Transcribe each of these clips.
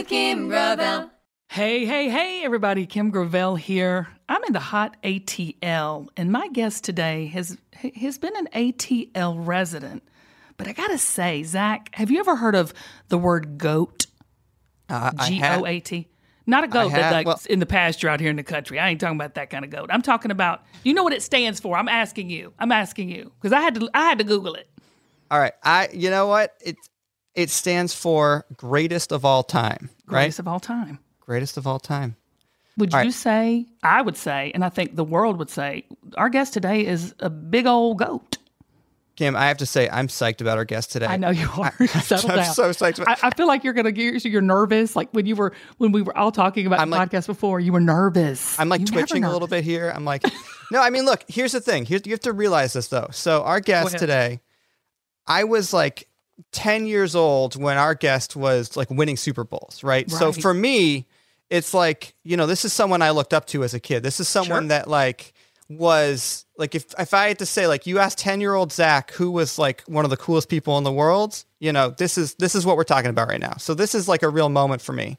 with Kim Gravel. Hey, hey, hey, everybody. Kim Gravel here. I'm in the hot ATL, and my guest today has has been an ATL resident. But I gotta say, Zach, have you ever heard of the word goat? Uh, I G have- O A T. Not a goat have- that like well- in the pasture out here in the country. I ain't talking about that kind of goat. I'm talking about. You know what it stands for? I'm asking you. I'm asking you because I had to. I had to Google it. All right. I you know what? It it stands for greatest of all time, right? Greatest of all time. Greatest of all time. Would All you right. say? I would say, and I think the world would say, our guest today is a big old goat. Kim, I have to say I'm psyched about our guest today. I know you are. Settle I'm down. so psyched I, I feel like you're gonna get. You're nervous. Like when you were when we were all talking about I'm the like- podcast before, you were nervous. I'm like You twitching a little bit here. I'm like, no, I mean, look, here's the thing. Here's, you have to realize this though. So our guest today, I was like 10 years old when our guest was like winning Super Bowls, right? So for me, it's like, you know, this is someone I looked up to as a kid. This is someone Sure. that like was like if if I had to say like you asked 10 year old Zach who was like one of the coolest people in the world, you know, this is this is what we're talking about right now. So this is like a real moment for me.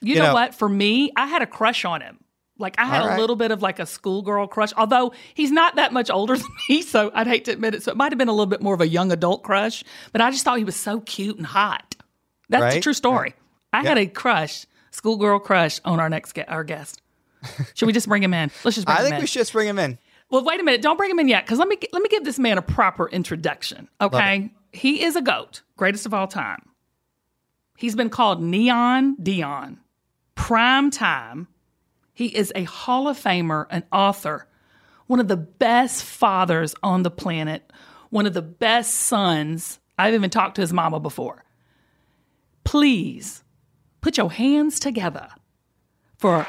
You, you know, know- what? For me, I had a crush on him. Like I had All a little bit of like a schoolgirl crush, although he's not that much older than me, so I'd hate to admit it. So it might have been a little bit more of a young adult crush, but I just thought he was so cute and hot. That's Right? true story. I had a crush, schoolgirl crush on our next our guest. Should we just bring him in? Let's just bring I think in. we should just bring him in. Well, wait a minute. Don't bring him in yet, because let me let me give this man a proper introduction. Okay, he is a goat, greatest of all time. He's been called Neon Deion, prime time. He is a Hall of Famer, an author, one of the best fathers on the planet, one of the best sons. I've even talked to his mama before. Please put your hands together for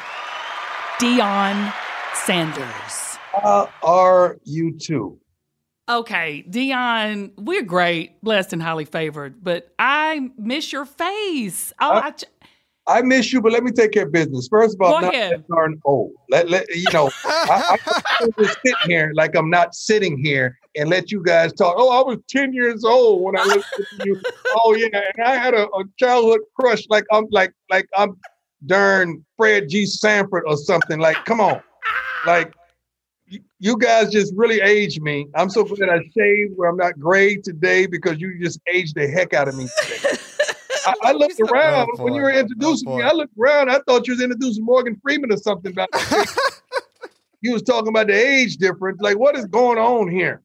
Deion Sanders. How are you two? Okay, Deion, we're great, blessed, and highly favored, but I miss your face. Oh, uh, I, j- I miss you, but let me take care of business. First of all, Go not ahead. that darn old. Let, let you know, I, I, I'm just sitting here like I'm not sitting here and let you guys talk. Oh, I was 10 years old when I listened to you. Oh yeah, and I had a, a childhood crush like I'm like like I'm darn Fred G. Sanford or something. Like, come on, like. you- You guys just really aged me. I'm so glad I shaved where I'm not gray today because you just aged the heck out of me today. I, I looked so- around Oh, when you were introducing Oh, me. I looked around. I thought you was introducing Morgan Freeman or something. About you was talking about the age difference. Like, what is going on here?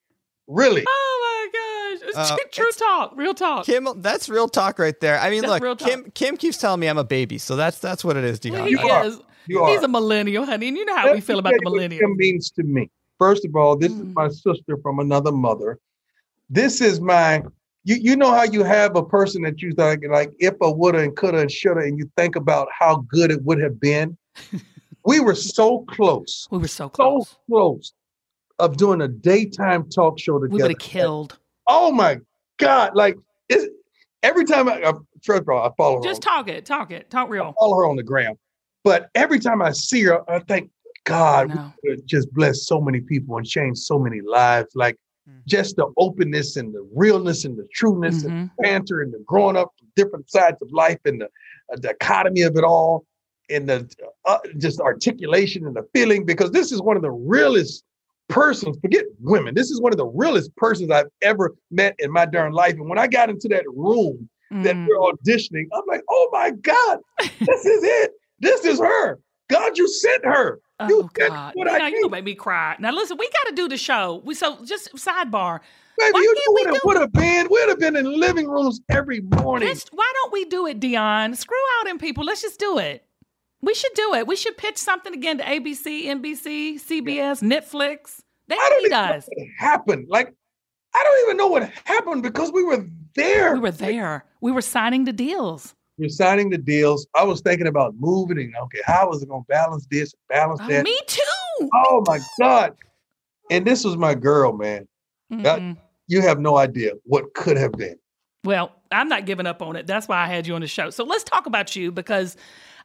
Really? oh my gosh, it's Uh, tr- true it's- talk, real talk. Kim, that's real talk right there. I mean, That's real look, talk. Kim Kim keeps telling me I'm a baby, so that's that's what it is, Deion. he You is. You are. He's a millennial, honey, and you know how Let we feel about the millennial. what. Kim means to me. First of all, this Mm. is my sister from another mother. This is my. You, you know how you have a person that you think like if a woulda and coulda and shoulda, and you think about how good it would have been. we were so close, We were so close. so close. of doing a daytime talk show together. we would have killed. Oh my God! Like it's, every time I, I all, I follow her. Just on, talk it, talk it, talk real. follow her on the gram, but every time I see her, I think, God, No. just bless so many people and change so many lives. Like. Just the openness and the realness and the trueness and Mhm. the banter and the growing up from different sides of life and the uh, dichotomy of it all and the uh, just articulation and the feeling. Because this is one of the realest persons. Forget women. This is one of the realest persons I've ever met in my darn life. And when I got into that room that Mm. we're auditioning, I'm like, oh my God, this is it. This is her. God, you sent her. Oh, you Oh said God! what Now I you make me cry. Now listen, we got to do the show. We so just sidebar. Baby, Why you can't know we what do it would have been? We'd have been in living rooms every morning. Let's, why don't we do it, Deion? Screw out them people. Let's just do it. We should do it. We should pitch something again to ABC, NBC, CBS, Netflix. They I don't need even know what happened. Like, I don't even know what happened because we were there. We were there. We were signing the deals. Were signing the deals. I was thinking about moving and okay, how was it going to balance this, balance Oh, that? me too. Oh my God. And this was my girl, man. That- Mm-mm. You have no idea what could have been. Well, I'm not giving up on it. That's why I had you on the show. So let's talk about you because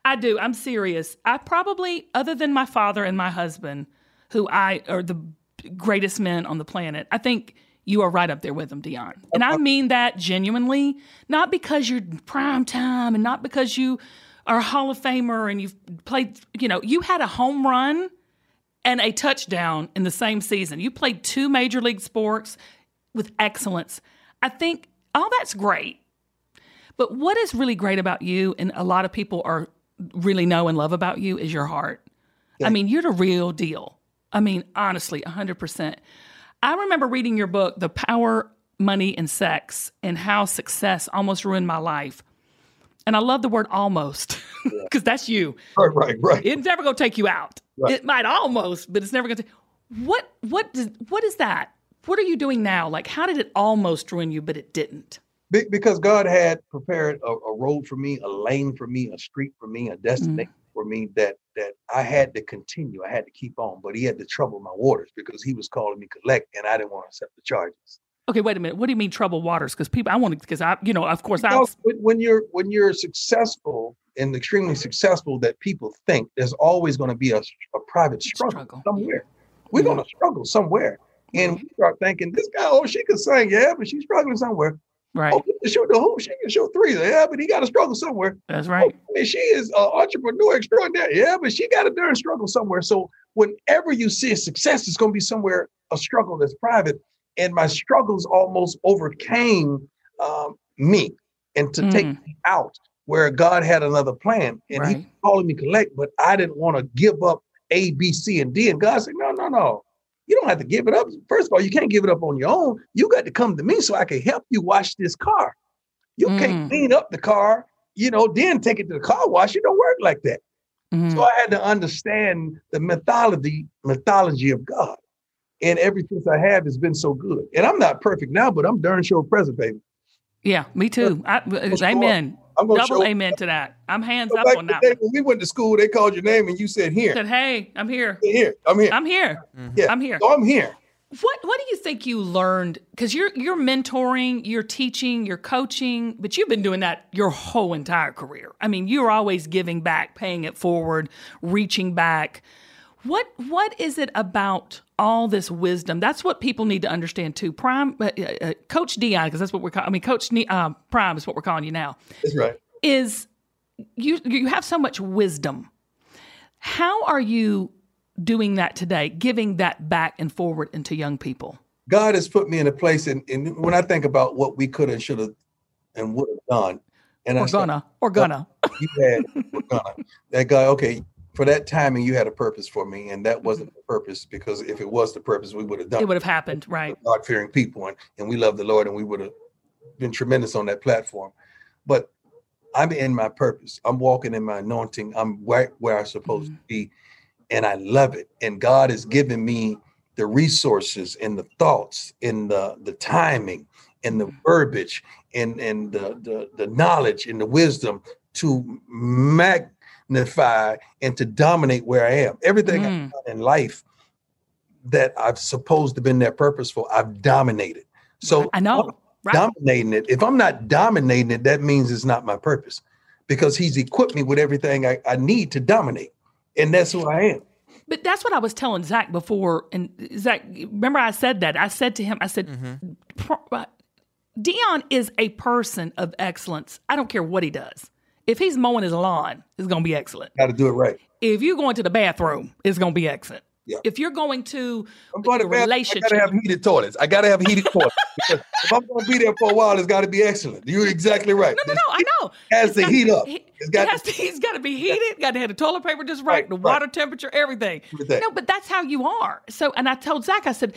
I do. I'm serious. I probably, other than my father and my husband, who I are the greatest men on the planet, I think you are right up there with them, Deion. And I mean that genuinely, not because you're prime time and not because you are a Hall of Famer and you've played, you know, you had a home run and a touchdown in the same season. You played two major league sports with excellence. I think all that's great. But what is really great about you, and a lot of people are really know and love about you, is your heart. I mean, you're the real deal. I mean, honestly, 100%. I remember reading your book, The Power, Money, and Sex, and how success almost ruined my life. And I love the word almost because that's you. Right, right, right. It's never going to take you out. Right. It might almost, but it's never going to. What what does what is that? What are you doing now? Like, how did it almost ruin you, but it didn't? Be- because God had prepared a, a road for me, a lane for me, a street for me, a destination for me that that I had to continue. I had to keep on, but He had to trouble my waters because He was calling me collect, and I didn't want to accept the charges. Okay, wait a minute. What do you mean troubled waters? Because people, I want to, because I, you know, of course, I. Know, when, you're when you're successful and extremely successful, that people think there's always going to be a, a private struggle, Struggle. somewhere. We're going to struggle somewhere, and we start thinking this guy, oh, she can sing, yeah, but she's struggling somewhere. Right. Oh, she can shoot the hoop, she can shoot three, yeah, but he got to struggle somewhere. That's Oh, right. I mean, she is an entrepreneur extraordinary, yeah, but she got a darn struggle somewhere. So whenever you see a success, it's going to be somewhere a struggle that's private, and my struggles almost overcame um, me, and to take Mm. me out where God had another plan, and He Right. calling me collect, but I didn't want to give up A, B, C, and D, and God said, no, no, no. You don't have to give it up. First of all, you can't give it up on your own. You got to come to me so I can help you wash this car. You can't Mm. clean up the car, you know, then take it to the car wash. It don't work like that. Mhm. So I had to understand the mythology, mythology of God. And ever since I have, it's been so good. And I'm not perfect now, but I'm darn sure present, baby. Yeah, me too. I, amen. I'm gonna Double show. amen to that. I'm hands So up back on in that. day when we went to school, they called your name and you said here, Said, hey, I'm here. here, I'm here. I'm here. Mm-hmm. yeah, I'm here. So I'm here. What What do you think you learned? Because you're you're mentoring, you're teaching, you're coaching, but you've been doing that your whole entire career. I mean, you're always giving back, paying it forward, reaching back. What What is it about all this wisdom? That's what people need to understand too. Prime, uh, uh, Coach Deion, because that's what we're calling. I mean, Coach Ne- uh, Prime is what we're calling you now. That's right. Is you you have so much wisdom. How are you doing that today? Giving that back and forward into young people. God has put me in a place, and, and when I think about what we could and should have, and would have done, and I Or said, gonna, or gonna. you had we're gonna that guy okay for that timing you had a purpose for me and that mm-hmm. wasn't the purpose because if it was the purpose we would have done It would have happened, right? god fearing people and, and we love the lord and we would have been tremendous on that platform. But i'm in my purpose. I'm walking in my anointing. I'm right where i'm supposed mm-hmm. to be and i love it. And god has given me the resources and the thoughts and the the timing and the mm-hmm. verbiage and and the the, the knowledge and the wisdom to magnify and to dominate where I am. Everything Mm. I've done in life that I've supposed to have been that purposeful, I've dominated. So I know, right? dominating it. If I'm not dominating it, that means it's not my purpose because he's equipped me with everything I, I need to dominate. And that's who I am. But that's what I was telling Zach before. And Zach, remember I said that? I said to him, I said, "Pro- uh, Deion is a person of excellence. I don't care what he does. If he's mowing his lawn, it's going to be excellent. Got to do it right. If you're going to the bathroom, it's going to be excellent. Yeah. If you're going to I'm going to bed. I gotta have heated toilets. I gotta have heated toilets because if I'm going to be there for a while, it's got to be excellent. You're exactly right. no, no, no, I know. It has It's to heat up. he- It's it got has to, he's got to be heated. Got to have the toilet paper just right, Right, the right. water temperature, everything. Everything. No, but that's how you are. So, and I told Zach, I said,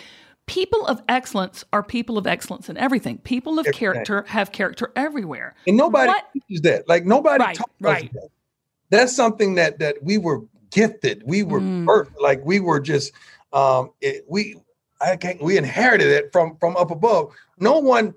people of excellence are people of excellence in everything. People of Everything. character have character everywhere. And nobody What- teaches that. Like nobody Right, taught us right. that. That's something that that we were gifted. We were Mm. birthed. Like we were just um it, we I can't we inherited it from from up above. No one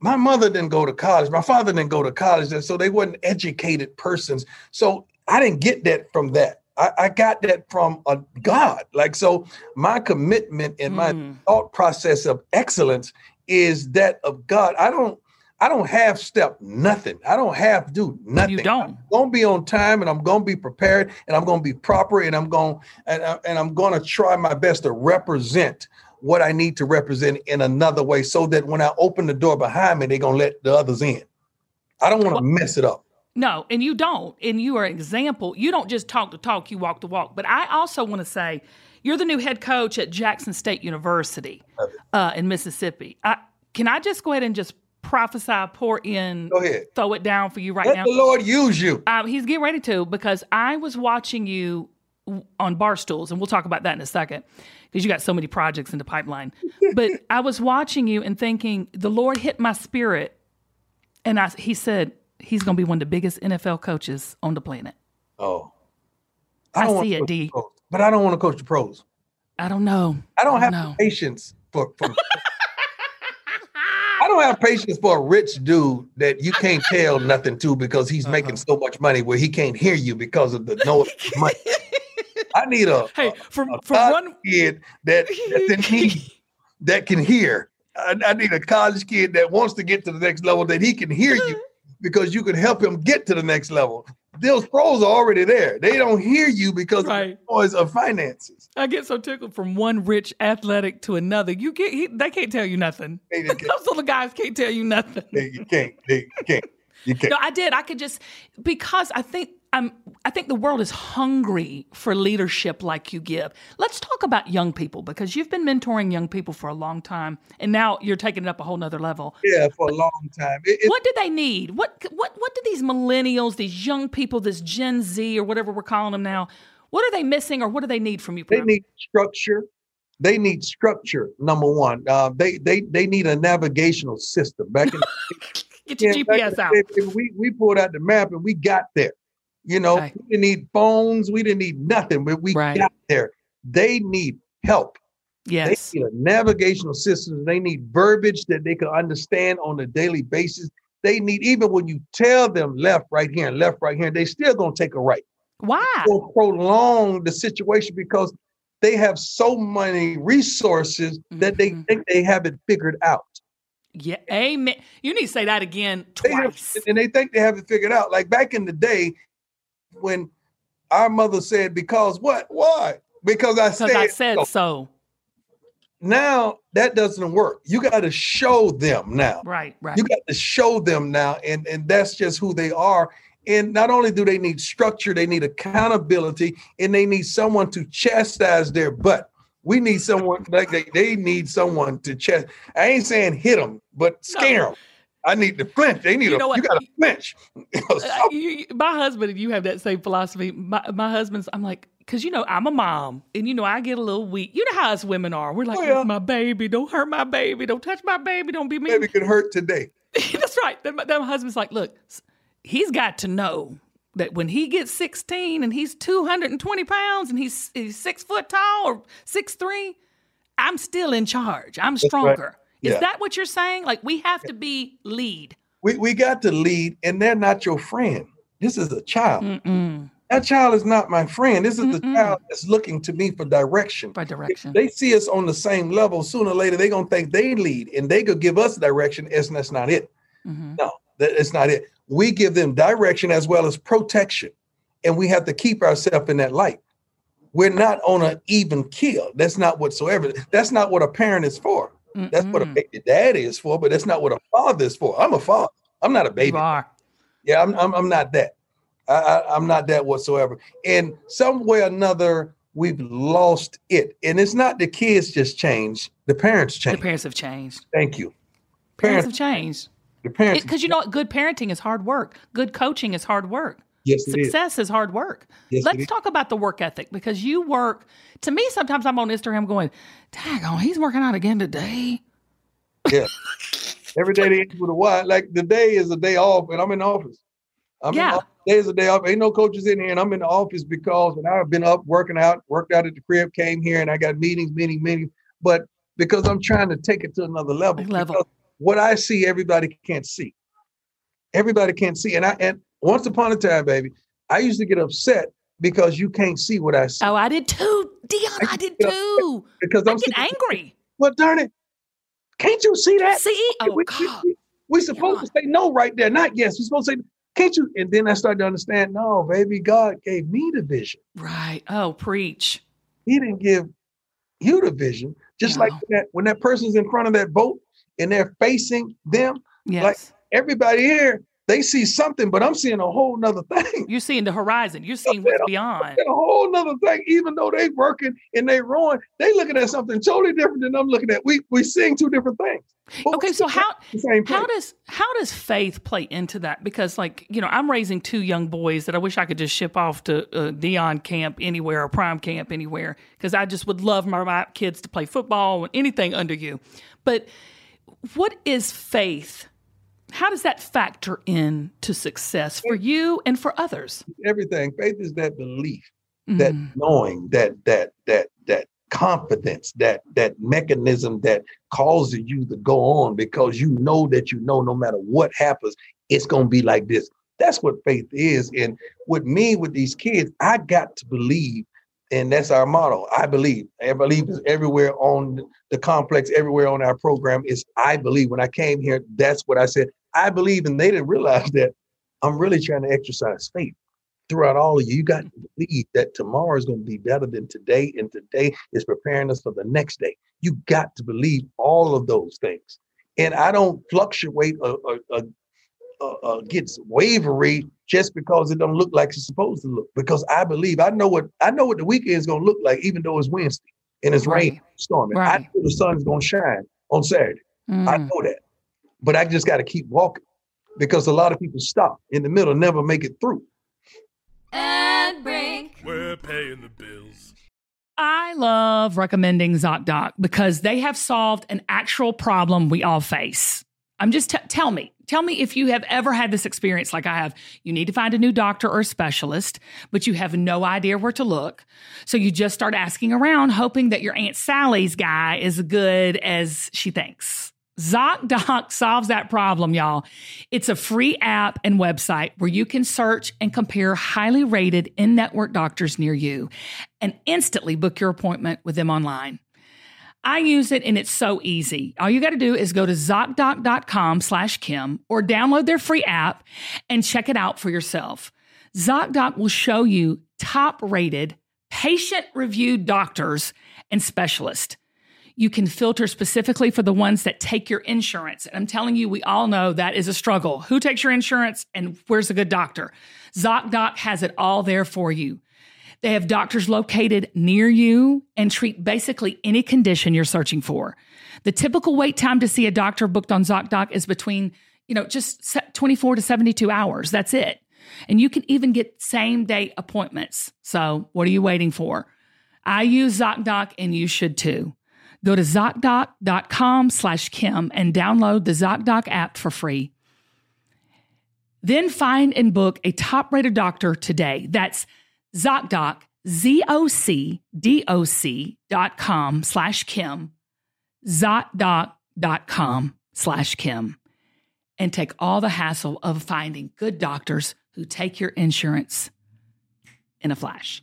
my mother didn't go to college. My father didn't go to college. And so they weren't educated persons. So I didn't get that from that. I, I got that from a God. Like so my commitment and my Mm. thought process of excellence is that of God. I don't I don't half step nothing. I don't half do nothing. You don't. I'm gonna be on time and I'm gonna be prepared and I'm gonna be proper and I'm going and, I- and I'm gonna try my best to represent what I need to represent in another way so that when I open the door behind me, they're gonna let the others in. I don't want to mess it up. No, and you don't. And you are an example. You don't just talk the talk, you walk the walk. But I also want to say you're the new head coach at Jackson State University uh, in Mississippi. I, can I just go ahead and just prophesy, pour in, Go ahead. throw it down for you right Let now? the Lord use you. Um, he's getting ready to because I was watching you on bar stools, and we'll talk about that in a second because you got so many projects in the pipeline. but I was watching you and thinking, the Lord hit my spirit, and I, he said he's going to be one of the biggest NFL coaches on the planet. Oh. I don't see it, D. pros, But I don't want to coach the pros. I don't know. I don't have know. the patience for, for I don't have patience for a rich dude that you can't tell nothing to because he's uh-huh. making so much money where he can't hear you because of the no money. I need a, Hey, a, for a college one, kid that that's in need that can hear. I, I need a college kid that wants to get to the next level that he can hear you because you can help him get to the next level. Those pros are already there. They don't hear you because Right. of the noise of finances. I get so tickled from one rich athletic to another. You get he, they can't tell you nothing. Those little guys can't tell you nothing. they- you can't. They can't. You can't. No, I did. I could just because I think I'm. I think the world is hungry for leadership like you give. Let's talk about young people because you've been mentoring young people for a long time, and now you're taking it up a whole nother level. Yeah, for a long time. It- it- What do they need? What what what do these millennials, these young people, this Gen Z or whatever we're calling them now? What are they missing, or what do they need from you? they Prem? need structure. They need structure. Number one, uh, they they they need a navigational system. Back in Get your yeah, GPS out. day, we we pulled out the map and we got there. You know, Right. we didn't need phones. We didn't need nothing, but we Right. got there. They need help. Yes. They need a navigational system. They need verbiage that they can understand on a daily basis. They need even when you tell them left, right here, and left, right here, they still gonna take a right. Why? will prolong the situation because they have so many resources that they Mhm. think they have it figured out. Yeah. Amen. You need to say that again They have, twice. and they think they have it figured out. Like back in the day, when our mother said, "Because what? Why? Because I Because said." I said so." so. Now that doesn't work. You got to show them now. Right. Right. You got to show them now, and and that's just who they are. And not only do they need structure, they need accountability, and they need someone to chastise their butt. We need someone like they, they need someone to chast. I ain't saying hit them, but scare them. I need to flinch. They need You a, know what? you got to flinch. Uh, you- my husband and you have that same philosophy. My, my husband's, I'm like, because you know, I'm a mom and you know, I get a little weak. You know how us women are. We're like, Oh, yeah. My baby, don't hurt my baby, don't touch my baby, don't be mean. Maybe could hurt today. That's right. Then my, then my husband's like, look, he's got to know that when he gets 16 and he's 220 pounds and he's, he's six foot tall or six three, I'm still in charge. I'm stronger. Is Yeah. that what you're saying? Like we have to be lead. We we got to lead, and they're not your friend. This is a child. Mm-mm. That child is not my friend. This is the Mm-mm. child that's looking to me for direction. By direction. They see us on the same level. Sooner or later, they're gonna think they lead, and they could give us direction. And that's not it. Mhm. No, that is not it. We give them direction as well as protection, and we have to keep ourselves in that light. We're not on an even kill. That's not whatsoever. That's not what a parent is for. That's what a Mm-mm. baby dad is for, but that's not what a father is for. I'm a father. I'm not a You baby. are. Yeah, I'm, I'm, I'm not that. I, I, I'm not that whatsoever. And some way or another, we've lost it. And it's not the kids just change, the parents changed. The parents have changed. Thank you. Parents Parents, have changed. the parents. Because you know what? Good parenting is hard work. Good coaching is hard work. Yes. Success is hard work. Yes, Let's talk about the work ethic because you work. To me, sometimes I'm on Instagram going, "Dang, he's working out again today." Yeah. Every day they end with why. Like the day is a day off, and I'm in the office. I'm Yeah. in is a day off. Ain't no coaches in here, and I'm in the office because when I've been up working out, worked out at the crib, came here, and I got meetings, meetings, meetings. But because I'm trying to take it to another level. Level. What I see, everybody can't see. Everybody can't see. And I and once upon a time, baby, I used to get upset because you can't see what I see. Oh, I did too, Deion. I did Yeah. too. Because I I'm get sitting- angry. Well, darn it. Can't you see that? See? Oh we, God. we, we supposed to say no right there, not yes. We're supposed to say, can't you? And then I started to understand, no, baby, God gave me the vision. Right. Oh, preach. He didn't give you the vision. Just like No. when that when that person's in front of that boat and they're facing them, Yes. everybody here, they see something, but I'm seeing a whole nother thing. You're seeing the horizon. You're seeing what's beyond. A whole nother thing. Even though they're working and they're rowing, they're looking at something totally different than I'm looking at. We we seeing two different things. okay, so how how does how does faith play into that? Because like you know, I'm raising two young boys that I wish I could just ship off to uh, Deion camp anywhere or Prime camp anywhere because I just would love my, my kids to play football and anything under you. But what is faith? How does that factor in to success for you and for others? Everything. Faith is that belief, mm-hmm. that knowing, that that that that confidence, that that mechanism that causes you to go on because you know that you know no matter what happens, it's gonna be like this. That's what faith is. And with me, with these kids, I got to believe and that's our motto. I believe. I believe is everywhere on the complex, everywhere on our program is I believe. When I came here, that's what I said. I believe, and they didn't realize that I'm really trying to exercise faith throughout all of you. You got to believe that tomorrow is going to be better than today, and today is preparing us for the next day. You got to believe all of those things. And I don't fluctuate or, or, or uh, gets wavery just because it don't look like it's supposed to look. Because I believe I know what I know what the weekend is going to look like, even though it's Wednesday and it's right. raining, storming. Right. I know the sun is going to shine on Saturday. Mm. I know that, but I just got to keep walking because a lot of people stop in the middle, never make it through. And brink. We're paying the bills. I love recommending ZocDoc because they have solved an actual problem we all face. I'm just t- tell me, tell me if you have ever had this experience like I have. You need to find a new doctor or specialist, but you have no idea where to look. So you just start asking around, hoping that your Aunt Sally's guy is good as she thinks. ZocDoc solves that problem, y'all. It's a free app and website where you can search and compare highly rated in network doctors near you and instantly book your appointment with them online. I use it and it's so easy. All you got to do is go to ZocDoc.com slash Kim or download their free app and check it out for yourself. ZocDoc will show you top rated, patient reviewed doctors and specialists. You can filter specifically for the ones that take your insurance. And I'm telling you, we all know that is a struggle. Who takes your insurance and where's a good doctor? ZocDoc has it all there for you. They have doctors located near you and treat basically any condition you're searching for. The typical wait time to see a doctor booked on ZocDoc is between, you know, just 24 to 72 hours. That's it. And you can even get same day appointments. So, what are you waiting for? I use ZocDoc and you should too. Go to ZocDoc.com slash Kim and download the ZocDoc app for free. Then find and book a top rated doctor today. That's ZocDoc, Z-O-C-D-O-C dot com slash Kim, ZocDoc.com slash Kim, and take all the hassle of finding good doctors who take your insurance in a flash.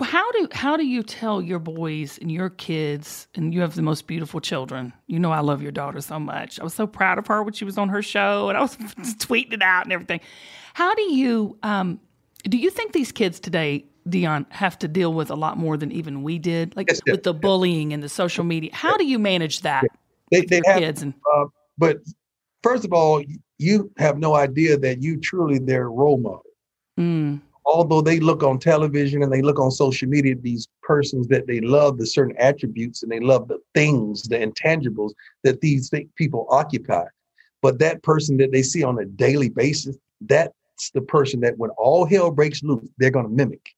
How do how do you tell your boys and your kids and you have the most beautiful children? You know I love your daughter so much. I was so proud of her when she was on her show and I was tweeting it out and everything. How do you um, do you think these kids today Deion, have to deal with a lot more than even we did, like Yes, with the yes. bullying and the social media. How do you manage that they, they have, kids? And Uh, but first of all, you have no idea that you truly their role model. mm, Although they look on television and they look on social media, these persons that they love the certain attributes and they love the things, the intangibles that these people occupy. But that person that they see on a daily basis, that's the person that when all hell breaks loose, they're going to mimic.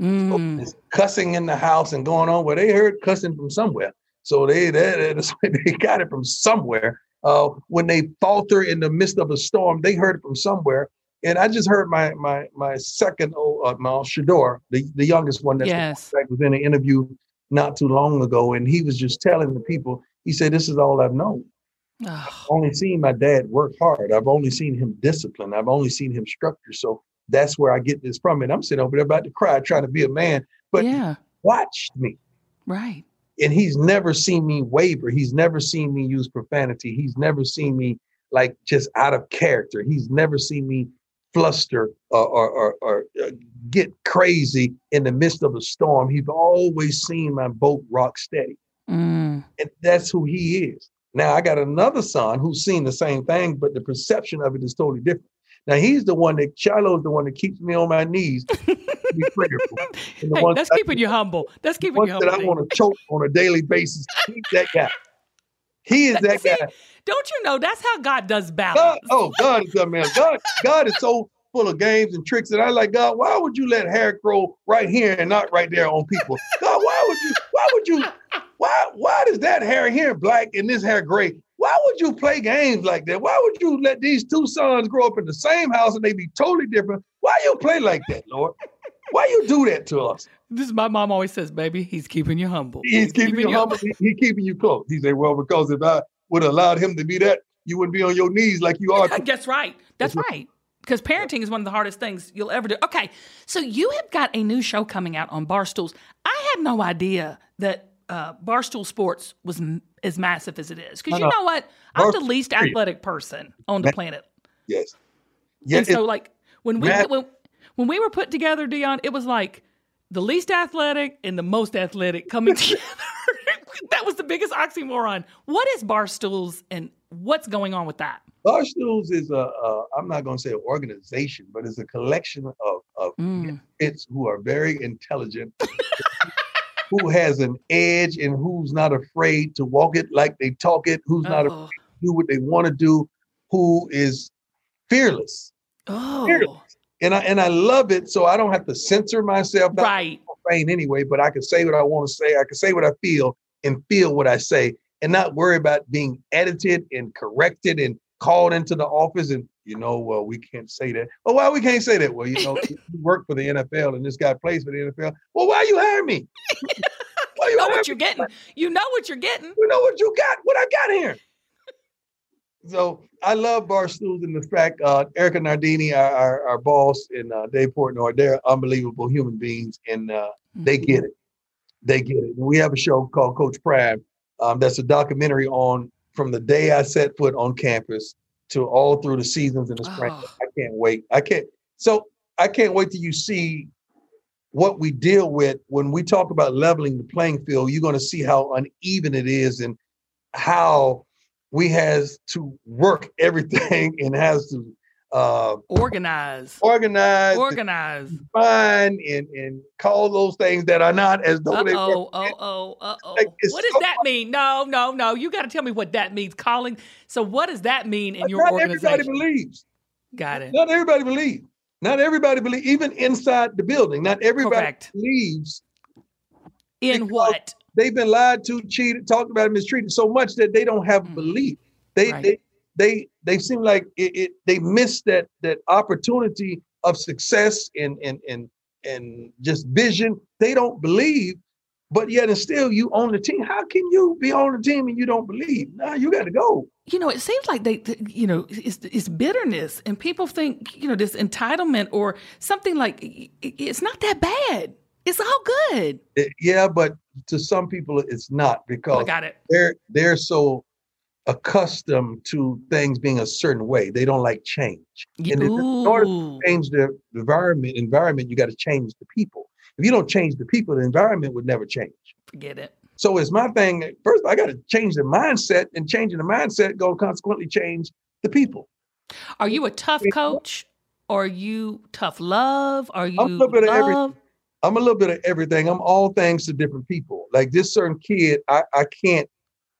mm, There's cussing in the house and going on. Well, they heard cussing from somewhere, so they they, they got it from somewhere. Uh, when they falter in the midst of a storm, they heard it from somewhere. And I just heard my my my second oh, uh, my Shedeur, the the youngest one that yes. was in an interview not too long ago, and he was just telling the people. He said, "This is all I've known. Oh, I've only seen my dad work hard. I've only seen him discipline. I've only seen him structure. So that's where I get this from. And I'm sitting over there about to cry, trying to be a man. But yeah. watched me. Right. And he's never seen me waver. He's never seen me use profanity. He's never seen me like just out of character. He's never seen me fluster or, or, or, or uh, get crazy in the midst of a storm. He's always seen my boat rock steady. Mm, And that's who he is. Now I got another son who's seen the same thing, but the perception of it is totally different. Now he's the one that Shilo's the one that keeps me on my knees. to be prayerful. Hey, that's that- keeping you humble. That's keeping you ones that. I want to choke on a daily basis. Keep that guy. He is that See, guy. Don't you know that's how God does balance? God, oh, God is a man. God, God is so full of games and tricks. And I like God. Why would you let hair grow right here and not right there on people? God, why would you? Why would you? Why? Why does that hair here black and this hair gray? Why would you play games like that? Why would you let these two sons grow up in the same house and they be totally different? Why you play like that, Lord? Why you do that to us? This is my mom always says, baby, he's keeping you humble. He's keeping you humble. He, he keeping you close. He said, "Well, because if I would have allowed him to be that, you wouldn't be on your knees like you are." That's right. That's right. Because parenting is one of the hardest things you'll ever do. Okay, so you have got a new show coming out on Barstools. I had no idea that uh, Barstool Sports was m- as massive as it is. Because you No, no. know what? I'm the least athletic person on the planet. Yes. Yeah. and so, like when we Matt- when, when we were put together, Deion, it was like the least athletic and the most athletic coming together. that was the biggest oxymoron. What is Barstools and what's going on with that? Barstools is a, a I'm not going to say an organization, but it's a collection of of Mm. kids who are very intelligent, who has an edge, and who's not afraid to walk it like they talk it, who's not afraid Oh, to do what they want to do, who is fearless. oh, And I and I love it, so I don't have to censor myself. Right. profane anyway, but I can say what I want to say. I can say what I feel and feel what I say and not worry about being edited and corrected and called into the office and you know, well, we can't say that. Well, why we can't say that? Well, you know, you work for the NFL and this guy plays for the NFL. Well, why you hire me? Why You know what you're getting. You know what you're getting. you know what you got, what I got here. So I love Barstools and the fact uh, Erika Nardini, our, our, our boss, and uh, Dave Portnoy, they're unbelievable human beings, and uh, they get it. They get it. And we have a show called Coach Prime. Um, that's a documentary on from the day I set foot on campus to all through the seasons in the spring. Oh. I can't wait. I can't. So I can't wait till you see what we deal with when we talk about leveling the playing field. You're going to see how uneven it is and how we has to work everything and has to uh, Organize. organize, Organize. find, and and call those things that are not as though Uh they oh, were. uh oh, uh oh. Like, What does so that mean? No, no, no. You got to tell me what that means. Calling. So, what does that mean in your not organization? everybody believes. Got it. Not everybody believes. Not everybody believes. Even inside the building, not everybody Correct. believes. In what? They've been lied to, cheated, talked about, mistreated so much that they don't have Mm. belief. They Right. they they they seem like it, it they miss that that opportunity of success and and and and just vision. They don't believe, but yet and still you own the team. How can you be on the team and you don't believe? Nah, you got to go. You know, it seems like they, you know, it's, it's bitterness, and people think, you know, this entitlement or something like it's not that bad. It's all good. Eh, yeah, but to some people it's not I because got it. they're they're so accustomed to things being a certain way. They don't like change. And in order to change the environment, environment, you got to change the people. If you don't change the people, the environment would never change. Forget it. So it's my thing. First, I got to change the mindset, and changing the mindset going to consequently change the people. Are you a tough coach? Or are you tough love? Are you I'm a little bit love? of everything. I'm a little bit of everything. I'm all things to different people. Like this certain kid, I, I can't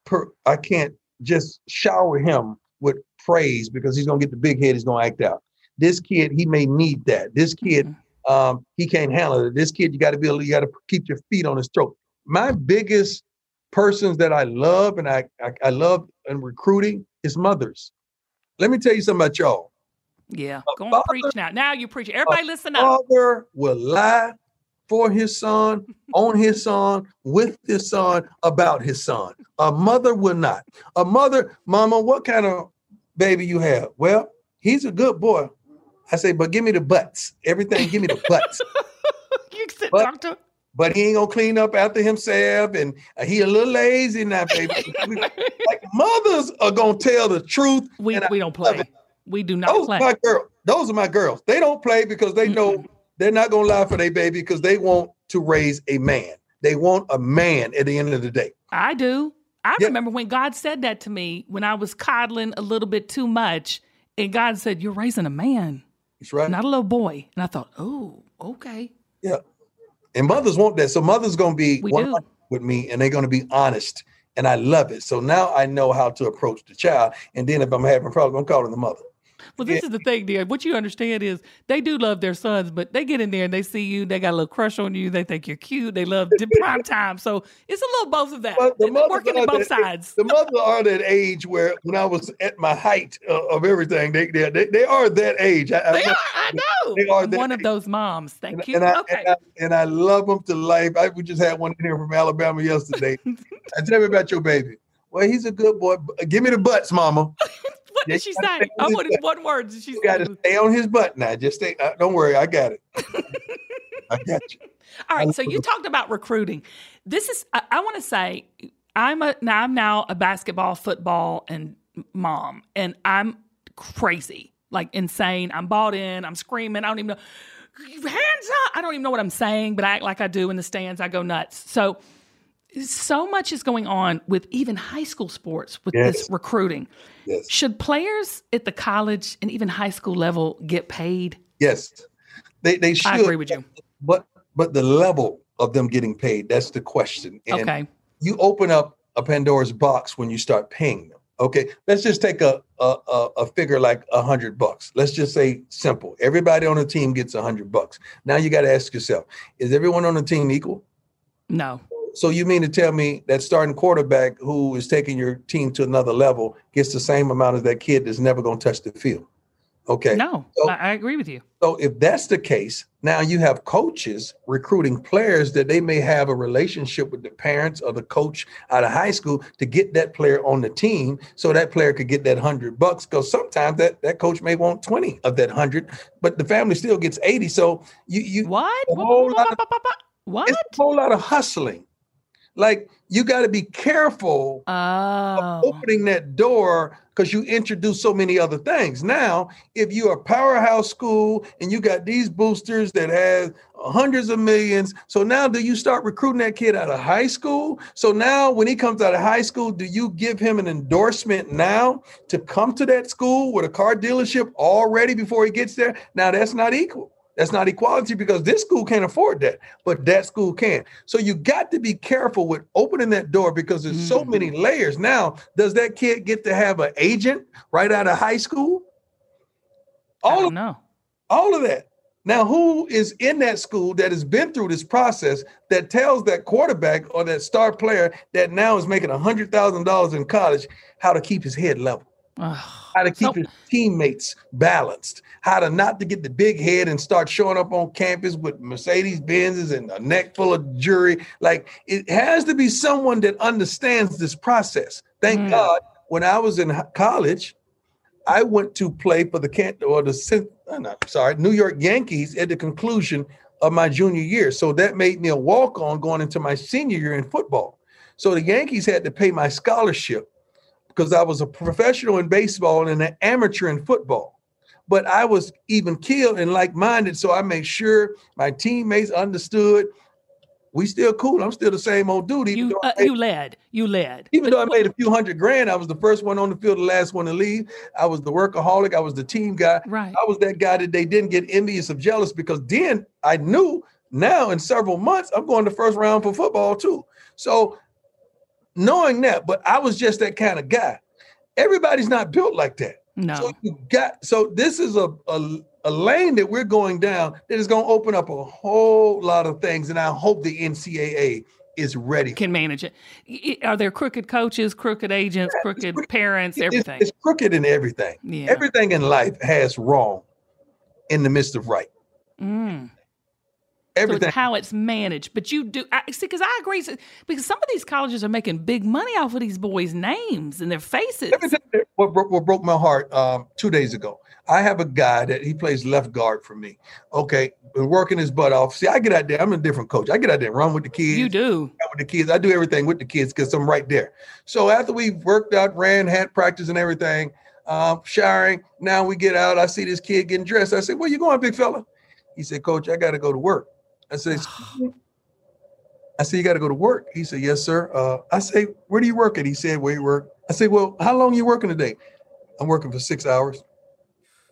per I can't just shower him with praise because he's gonna get the big head, he's gonna act out. This kid, he may need that. This kid, Mhm. um, he can't handle it. This kid, you got to be able, you got to keep your feet on his throat. My biggest persons that I love and I, I I love in recruiting is mothers. Let me tell you something about y'all. Yeah. Go on, father- preach now. Now you preach. Everybody listen up. father will lie for his son, on his son, with his son, about his son. A mother will not. A mother, mama, what kind of baby you have? Well, he's a good boy. I say, but give me the butts. Everything, give me the butts. you said, But- doctor. But he ain't gonna clean up after himself, and he a little lazy now, baby. like mothers are gonna tell the truth. we, I we don't play. We do not Those play. are my girls. Those are my girls. They don't play because they know they're not gonna lie for their baby because they want to raise a man. They want a man at the end of the day. I do. I remember when God said that to me when I was coddling a little bit too much, and God said, "You're raising a man, That's right. not a little boy." And I thought, "Oh, okay." yeah. And mothers want that. So mothers gonna be one with me and they're gonna be honest. And I love it. So now I know how to approach the child. And then if I'm having problems, I'm calling the mother. Well, this is the thing, dear. What you understand is they do love their sons, but they get in there and they see you. They got a little crush on you. They think you're cute. They love prime time. So it's a little both of that. But the mothers working in both that- sides. The mothers are that age where when I was at my height uh, of everything, they, they they they are that age. I, I They know- are. I know. They are one of age. those moms. Thank and, you. and I, okay. and, I, and I love them to life. I we just had one in here from Alabama yesterday. I tell me about your baby. Well, he's a good boy. Give me the butts, mama. what did she say? I wanted one word. She got to stay on his butt now. Just stay. Uh, don't worry, I got it. I got you. All right, so you talked about recruiting. This is I, I want to say I'm a now I'm now a basketball, football, and mom, and I'm crazy, like insane. I'm bought in. I'm screaming. I don't even know. Hands up! I don't even know what I'm saying, but I act like I do in the stands. I go nuts. So so much is going on with even high school sports with this recruiting. Yes. Should players at the college and even high school level get paid? Yes. They they should. I agree with you. But but the level of them getting paid, that's the question. And Okay. you open up a Pandora's box when you start paying them. Okay, let's just take a a, a, a figure like a hundred bucks. Let's just say simple. Everybody on the team gets a hundred bucks. Now you got to ask yourself: Is everyone on the team equal? No. So you mean to tell me that starting quarterback who is taking your team to another level gets the same amount as that kid that's never going to touch the field? Okay. No. So- I, agree with you. So if that's the case, now you have coaches recruiting players that they may have a relationship with the parents or the coach out of high school to get that player on the team so that player could get that 100 bucks because sometimes that that coach may want 20 of that 100 but the family still gets 80 so you you What? a whole lot of- What? it's a whole lot of hustling like you got to be careful Oh. opening that door because you introduce so many other things. Now, if you're a powerhouse school and you got these boosters that have hundreds of millions, so now do you start recruiting that kid out of high school? So now when he comes out of high school, do you give him an endorsement now to come to that school with a car dealership already before he gets there? Now that's not equal. That's not equality because this school can't afford that, but that school can. So you got to be careful with opening that door because there's so many mm. layers. Now, does that kid get to have an agent right out of high school? I All don't of, know. all of that. Now, who is in that school that has been through this process that tells that quarterback or that star player that now is making $100,000 in college how to keep his head level? How to keep So- his teammates balanced, how to not to get the big head and start showing up on campus with Mercedes Benzes and a neck full of jewelry. Like it has to be someone that understands this process. Thank Mm. God, when I was in college, I went to play for the Kent or the Cin- uh, no, sorry New York Yankees at the conclusion of my junior year. So that made me a walk on going into my senior year in football. So the Yankees had to pay my scholarship because I was a professional in baseball and an amateur in football. But I was even killed and like-minded. So I made sure my teammates understood we still cool. I'm still the same old dude. Even you, uh, made, you led. You led. Even but, though I made a few hundred grand, I was the first one on the field, the last one to leave. I was the workaholic. I was the team guy. Right. I was that guy that they didn't get envious of jealous because then I knew now in several months I'm going to first round for football too. So knowing that, but I was just that kind of guy. Everybody's not built like that. No. So you got so this is a, a a lane that we're going down that is going to open up a whole lot of things. And I hope the NCAA is ready. Can manage it. Are there crooked coaches, crooked agents, yeah, crooked crooked. parents, everything? It's, it's, crooked in everything. Yeah. Everything in life has wrong in the midst of right. Mm. Everything. So it's how it's managed. But you do, I, see, because I agree, because some of these colleges are making big money off of these boys' names and their faces. What, what broke my heart um, two days ago I have a guy that he plays left guard for me. Okay, been working his butt off. See, I get out there. I'm a different coach. I get out there, run with the kids. You do with the kids. I do everything with the kids because I'm right there. So after we worked out, ran, had practice, and everything, um, showering. Now we get out. I see this kid getting dressed. I said, "Where you going, big fella?" He said, "Coach, I got to go to work." I said. I said, you got to go to work. He said, yes, sir. Uh, I say, where do you work at? He said, where you work. I said, well, how long you working today? I'm working for six hours.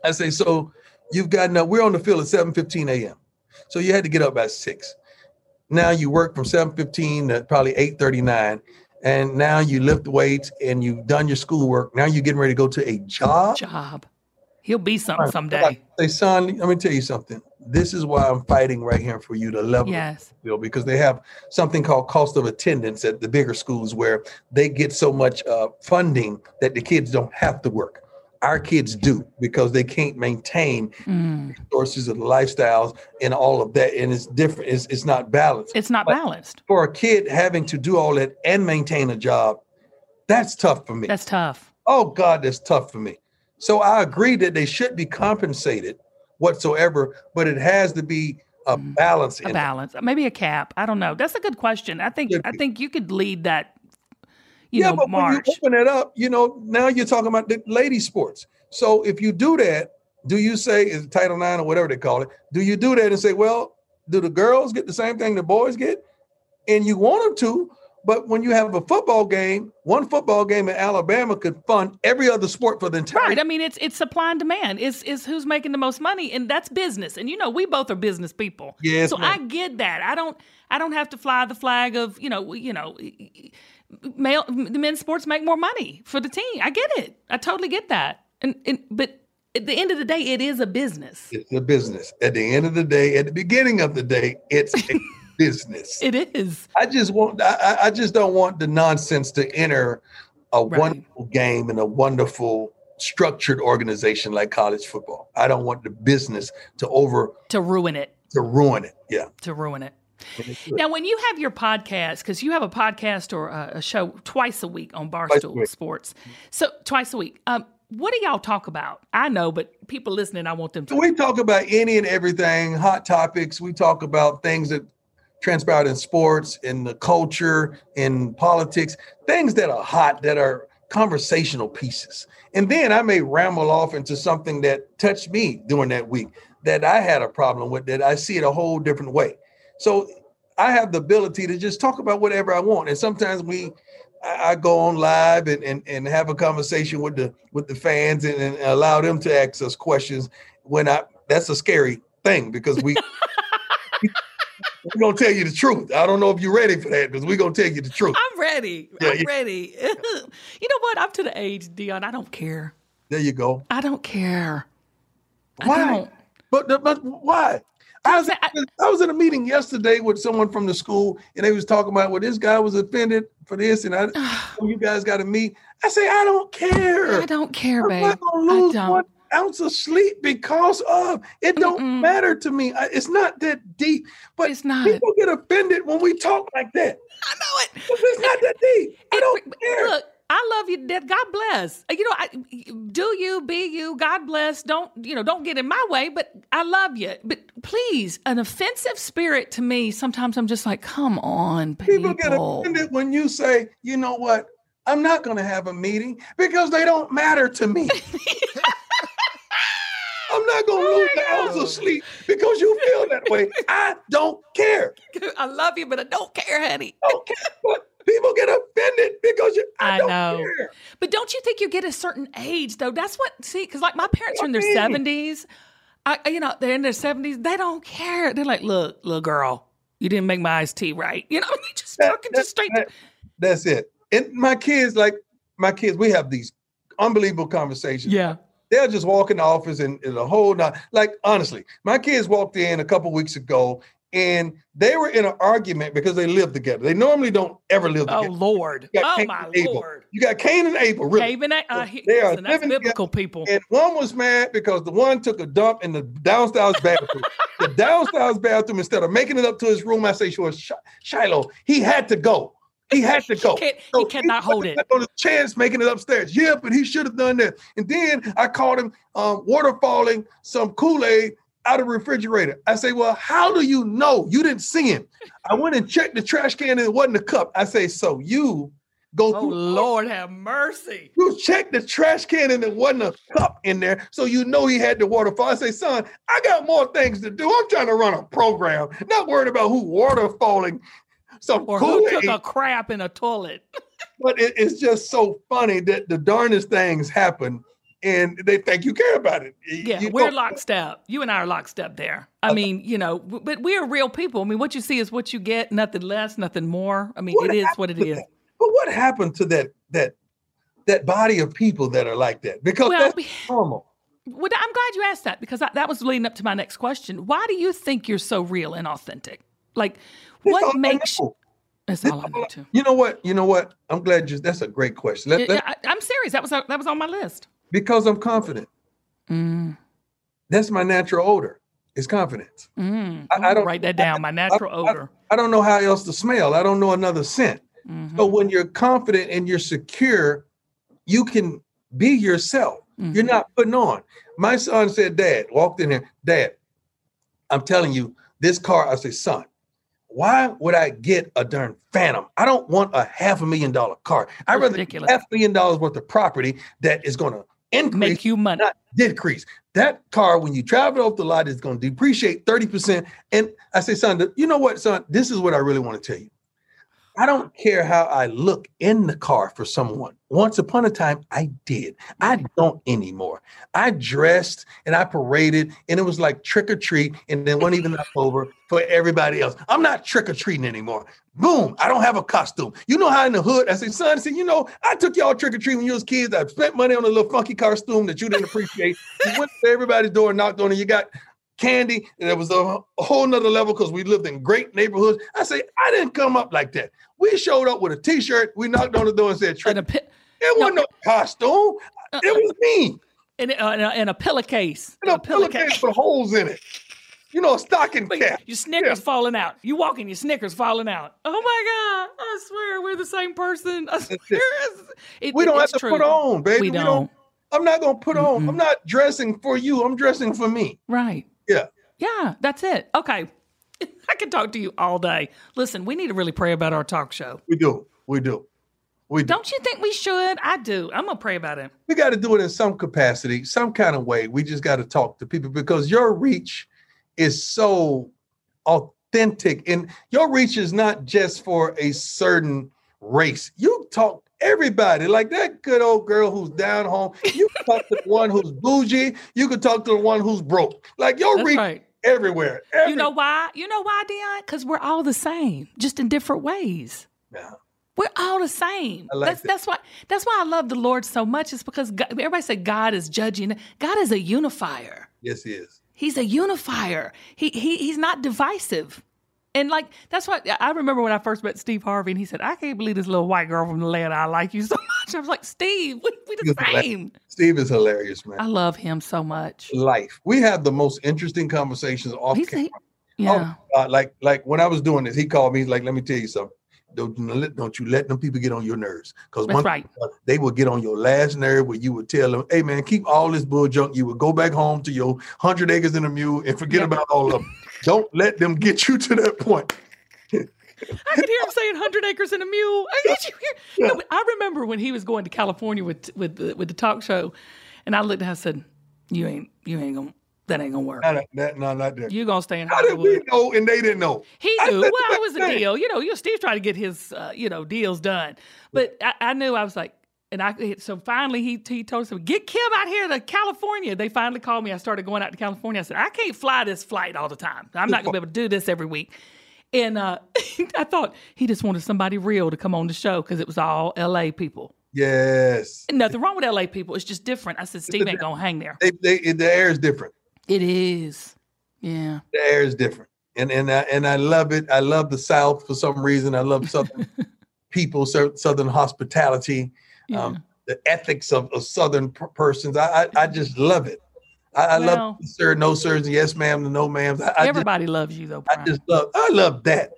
I say, so you've gotten up, we're on the field at 7:15 a.m. So you had to get up at six. Now you work from 7:15 to probably 8:39, And now you lift weights and you've done your schoolwork. Now you're getting ready to go to a job. Job. He'll be something someday. Say, son, let me tell you something. This is why I'm fighting right here for you to level yes. field because they have something called cost of attendance at the bigger schools where they get so much uh, funding that the kids don't have to work our kids do because they can't maintain mm. resources and lifestyles and all of that and it's different it's, it's not balanced it's not but balanced for a kid having to do all that and maintain a job that's tough for me that's tough oh god that's tough for me so i agree that they should be compensated whatsoever but it has to be a mm. balance a balance it. maybe a cap i don't know that's a good question i think i think you could lead that you yeah, know, but March. when you open it up, you know, now you're talking about the lady sports. So if you do that, do you say is Title Nine or whatever they call it? Do you do that and say, well, do the girls get the same thing the boys get? And you want them to, but when you have a football game, one football game in Alabama could fund every other sport for the entire. Right. I mean, it's it's supply and demand. It's it's who's making the most money, and that's business. And you know, we both are business people. Yes. So I get that. I don't I don't have to fly the flag of you know you know male the men's sports make more money for the team. I get it. I totally get that. And, and but at the end of the day, it is a business. It's a business. At the end of the day, at the beginning of the day, it's a business. It is. I just want. I, I just don't want the nonsense to enter a right. wonderful game and a wonderful structured organization like college football. I don't want the business to over to ruin it. To ruin it. Yeah. To ruin it. Now, when you have your podcast, because you have a podcast or a, a, show twice a week on Barstool Sports, so twice a week. Um, what do y'all talk about? I know, but people listening, I want them to. We talk about any and everything, hot topics. We talk about things that transpired in sports, in the culture, in politics, things that are hot, that are conversational pieces. And then I may ramble off into something that touched me during that week that I had a problem with, that I see it a whole different way. So I have the ability to just talk about whatever I want. And sometimes we I, go on live and, and, and have a conversation with the with the fans and, and allow them to ask us questions when I that's a scary thing because we we're gonna tell you the truth. I don't know if you're ready for that because we're gonna tell you the truth. I'm ready. Yeah, I'm yeah. ready. you know what? I'm to the age, Deion. I don't care. There you go. I don't care. Why? But, but why? I was, I was in a meeting yesterday with someone from the school, and they was talking about, well, this guy was offended for this, and I, you guys got to meet. I say, I don't care. I don't care, I'm babe. Not gonna lose one ounce of sleep because of it. Don't Mm-mm. matter to me. It's not that deep, but it's not. People get offended when we talk like that. I know it. It's not that deep. I don't care. Look, I love you. God bless. Uh, you know, I, do you, be you. God bless. Don't you know? Don't get in my way. But I love you. But please, an offensive spirit to me. Sometimes I'm just like, come on, people. People get offended when you say, you know what? I'm not going to have a meeting because they don't matter to me. I'm not gonna Oh lose the ounce of sleep because you feel that way. I don't care. I love you, but I don't care, honey. I don't care. But people get offended because you. I, I don't know. care. But don't you think you get a certain age though? That's what see, because like my parents are in their seventies. I you know they're in their seventies. They don't care. They're like, look, little girl, you didn't make my iced tea right. You know, they just That- talking that- just straight. that- That's it. And my kids, like my kids, we have these unbelievable conversations. yeah. They'll just walk in the office and, and a whole not like honestly, my kids walked in a couple weeks ago and they were in an argument because they live together. They normally don't ever live together. Oh. Lord. Oh Cain my and. Lord. You got Cain and Abel, really. Haven, uh, he, They are living biblical people. And one was mad because the one took a dump in the downstairs bathroom. the downstairs bathroom, instead of making it up to his room, I say, sure, Sh- Shilo, he had to go. He had to go. Can't- he So cannot hold it. On a chance making it upstairs. Yeah, but he should have done that. And then I caught him um, water falling some Kool-Aid out of the refrigerator. I say, well, how do you know? You didn't see him. I went and checked the trash can and it wasn't a cup. I say, so you go Oh through Lord, have mercy. you checked the trash can and there wasn't a cup in there, so you know he had the water fall. I say, son, I got more things to do. I'm trying to run a program, not worried about who water Some Or who took a crap in a toilet? but it- it's just so funny that the darndest things happen, and they think you care about it. Yeah, you we're lockstep. You and I are lockstep there. I uh, mean, you know, but we're real people. I mean, what you see is what you get, nothing less, nothing more. I mean, What it is what it is. that? But what happened to that that that body of people that are like that? Because Well, that's we- normal. Well, I'm glad you asked that because that was leading up to my next question. Why do you think you're so real and authentic? Like, all what I makes know. that's all I know too. You know what? You know what? I'm glad you. That's a great question. Let- let- I, am serious. That was that was on my list. because I'm confident. Mm, That's my natural odor. It's confidence. mm. I- I don't- write that down. My natural I- odor. I don't know how else to smell. I don't know another scent. Mhm, So when you're confident and you're secure, you can be yourself. mhm. You're not putting on. My son said, Dad, walked in here, Dad, I'm telling you, this car, I say, son, why would I get a darn phantom? I don't want a half a million dollar car. I rather ridiculous. half a million dollars worth of property that is going to increase Make you money. not decrease. That car, when you travel off the lot, is going to depreciate 30%. And I say, son, you know what, son? This is what I really want to tell you. I don't care how I look in the car for someone. Once upon a time, I did. I don't anymore. I dressed and I paraded, and it was like trick or treat, and then one even over for everybody else. I'm not trick or treating anymore. Boom, I don't have a costume. You know how in the hood, I say, son, I said, you know, I took y'all trick or treat when you was kids. I spent money on a little funky costume that you didn't appreciate. you went to everybody's door and knocked on it. You got candy, and there was a, a whole nother level because we lived in great neighborhoods. I say, I didn't come up like that. We showed up with a t-shirt. We knocked on the door and said, trick. And a, pi- It wasn't no costume. uh, It was me. and, a, and, a, and a pillowcase. You know, a pillowcase. with holes in it. You know, a stocking But cap. Your Snickers falling out. You walking, your Snickers falling out. Oh my God! I swear we're the same person. I swear, it's- it- We it- don't have to true. put on, baby. We don't. I'm not gonna put on. Mm-mm. I'm not dressing for you. I'm dressing for me. Right. Yeah. Yeah. That's it. Okay. I could talk to you all day. Listen, we need to really pray about our talk show. We do. We do. We do. Don't you think we should? I do. I'm gonna pray about it. we got to do it in some capacity, some kind of way. We just got to talk to people because your reach is so authentic, and your reach is not just for a certain race. You talk everybody, like that good old girl who's down home. You can talk to the one who's bougie. You can talk to the one who's broke. Like your That's reach right. everywhere. You know why? You know why, Deion? Because we're all the same, just in different ways. Yeah. We're all the same. Like that's that. that's why that's why I love the Lord so much. Is because God, everybody said God is judging. God is a unifier. Yes, he is. He's a unifier. He he he's not divisive. And like that's why I remember when I first met Steve Harvey, and he said, "I can't believe this little white girl from Atlanta. I like you so much." I was like, "Steve, we, we the same." Steve is hilarious, man. I love him so much. Life. We have the most interesting conversations off He's camera. a, yeah. Oh, like like when I was doing this, he called me. He's like, "Let me tell you something. Don't you let don't you let them people get on your nerves because That's right. they will get on your last nerve where you would tell them, "Hey man, keep all this bull junk. You would go back home to your hundred acres and a mule and forget Yeah. about all of them. Don't let them get you to that point." I could hear him saying "hundred acres and a mule." I here. No, I remember when he was going to California with with the, with the talk show, and I looked at him and said, "You ain't you ain't gonna That ain't gonna work. Not, not, no, not there. You gonna stay in Hollywood? How did we know and they didn't know? He knew. Well, it was a deal. You know, you Steve trying to get his, uh, you know, deals done. But I, I knew I was like, and I so finally he he told us get Kim out here to California. They finally called me. I started going out to California. I said I can't fly this flight all the time. I'm not gonna be able to do this every week. And uh, I thought he just wanted somebody real to come on the show because it was all L.A. people. Yes. And nothing wrong with L.A. people. It's just different. I said Steve ain't gonna hang there. They, they, the air is different. It is. Yeah. The air is different. And and I, and I love it. I love the South for some reason. I love Southern people, Southern hospitality, Yeah. um, the ethics of, of Southern per- persons. I, I I just love it. I, I Well- love sir, no sirs, yes ma'am, no ma'am. I, I just, Everybody loves you though. I just love. I love that.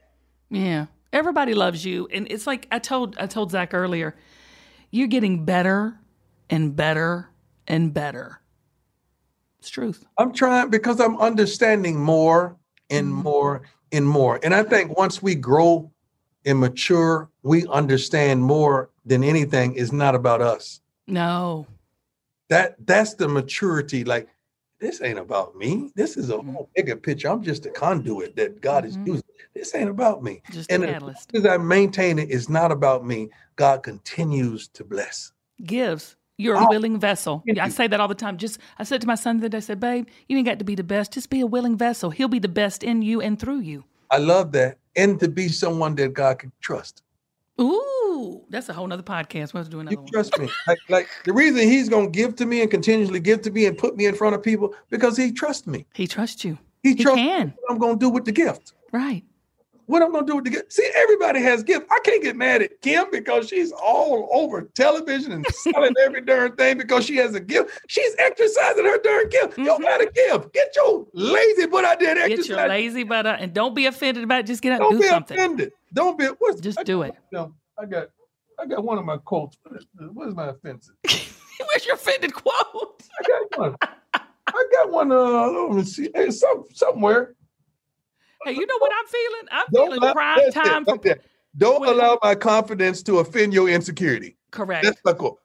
Yeah. Everybody loves you. And it's like I told I told Zac earlier, you're getting better and better and better. It's truth. I'm trying because I'm understanding more and Mhm. more and more. And I think once we grow and mature, we understand more than anything is not about us. No. That that's the maturity. Like this ain't about me. This is a Mhm. whole bigger picture. I'm just a conduit that God Mhm. is using. This ain't about me. Just And as long as I maintain it, it's not about me. God continues to bless. Gives. You're a willing vessel. I say that all the time. Just I said to my son the other day, I said, babe, you ain't got to be the best. Just be a willing vessel. He'll be the best in you and through you. I love that. And to be someone that God can trust. Ooh, that's a whole nother podcast. We'll have to do another You one. trust me. Like, like the reason he's gonna give to me and continuously give to me and put me in front of people because he trusts me. He trusts you. He, He trusts can. what I'm gonna do with the gift. Right. What I'm gonna do with the gift. See, everybody has gift. I can't get mad at Kim because she's all over television and selling every darn thing because she has a gift. She's exercising her darn gift. You Mhm. got a gift. Get your lazy butt out there and Get exercise. your lazy butt out and don't be offended about it. Just get out Don't and do be something. offended. Don't be. What's Just I- do it. I got. I got one of my quotes. What is, what is my offensive? Where's your offended quote? I got one. I got one. Uh, let me see. Hey, some, somewhere. Hey, you know what I'm feeling? I'm Don't feeling allow, prime that's it, time for there. Don't Wait. allow my confidence to offend your insecurity. correct. That's my quote.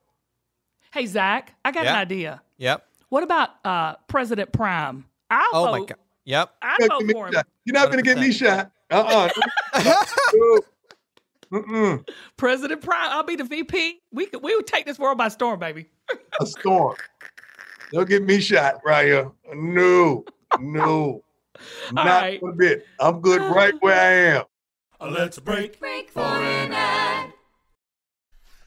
Hey Zac, I got an idea. Yep. What about uh President Prime? I'll Oh vote. my god. Yep. I You're, vote not for gonna him. get me shot. You're not going to get me shot. Uh-uh. No. Mm-mm. President Prime, I'll be the VP. We could we would take this world by storm, baby. A storm. Don't get me shot right here. No. No. Not right. a bit. I'm good right where I am. Let's break Break for an ad.